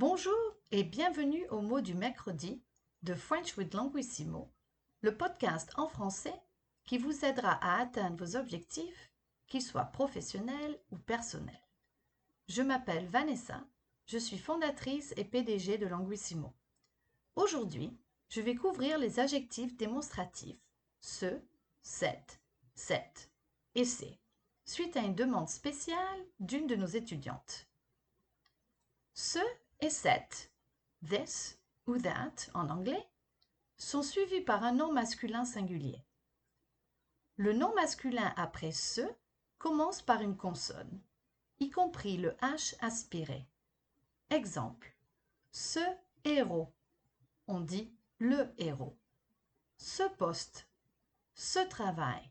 Bonjour et bienvenue au mot du mercredi de French with Languissimo, le podcast en français qui vous aidera à atteindre vos objectifs, qu'ils soient professionnels ou personnels. Je m'appelle Vanessa, je suis fondatrice et PDG de Languissimo. Aujourd'hui, je vais couvrir les adjectifs démonstratifs ce, cette, cette et c'est, suite à une demande spéciale d'une de nos étudiantes. Ce et cette, this ou that en anglais, sont suivis par un nom masculin singulier. Le nom masculin après ce commence par une consonne, y compris le H aspiré. Exemple, ce héros. On dit le héros. Ce poste. Ce travail.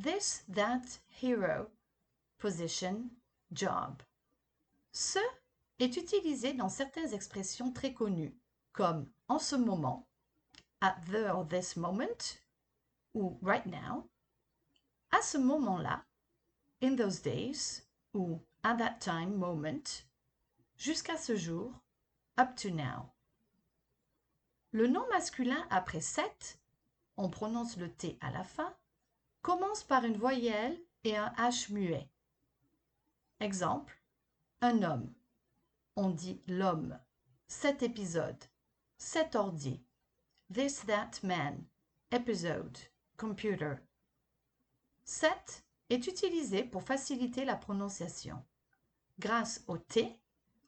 This, that hero. Position, job. Ce est utilisé dans certaines expressions très connues, comme en ce moment, at the or this moment, ou right now, à ce moment-là, in those days, ou at that time moment, jusqu'à ce jour, up to now. Le nom masculin après set, on prononce le T à la fin, commence par une voyelle et un H muet. Exemple, un homme on dit l'homme. Cet épisode. Cet ordi. This, that man. Episode. Computer. Cet est utilisé pour faciliter la prononciation. Grâce au T,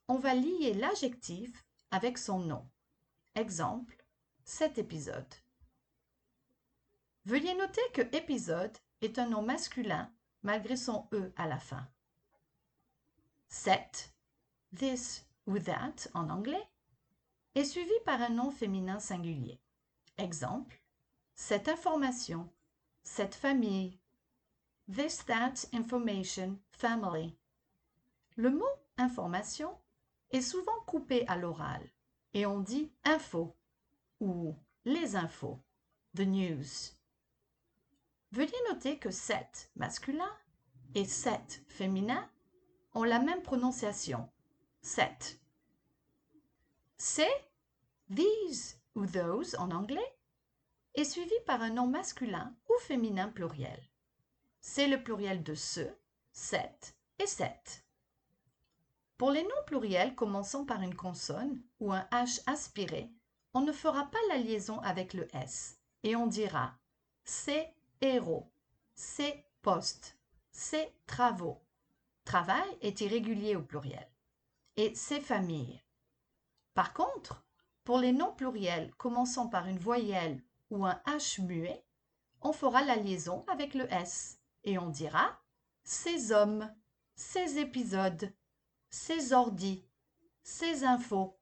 on va lier l'adjectif avec son nom. Exemple, cet épisode. Veuillez noter que épisode est un nom masculin malgré son E à la fin. Cet this ou that en anglais, est suivi par un nom féminin singulier. Exemple, cette information, cette famille, this, that information, family. Le mot information est souvent coupé à l'oral et on dit info ou les infos, the news. Veuillez noter que cette masculin et cette féminin ont la même prononciation set. C'est, these ou those en anglais, est suivi par un nom masculin ou féminin pluriel. C'est le pluriel de ce, cette et cette. Pour les noms pluriels commençant par une consonne ou un H aspiré, on ne fera pas la liaison avec le S et on dira c'est héros, c'est poste, c'est travaux. Travail est irrégulier au pluriel et ses familles. Par contre, pour les noms pluriels commençant par une voyelle ou un H muet, on fera la liaison avec le S et on dira ces hommes, ces épisodes, ces ordis, ces infos.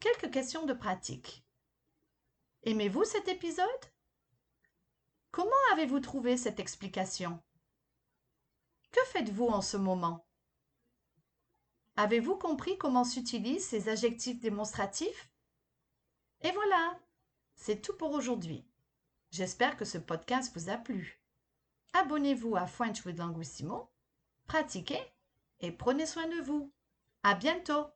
Quelques questions de pratique. Aimez-vous cet épisode? Comment avez-vous trouvé cette explication? Que faites-vous en ce moment? Avez-vous compris comment s'utilisent ces adjectifs démonstratifs? Et voilà, c'est tout pour aujourd'hui. J'espère que ce podcast vous a plu. Abonnez-vous à French with Languissimo, pratiquez et prenez soin de vous. À bientôt!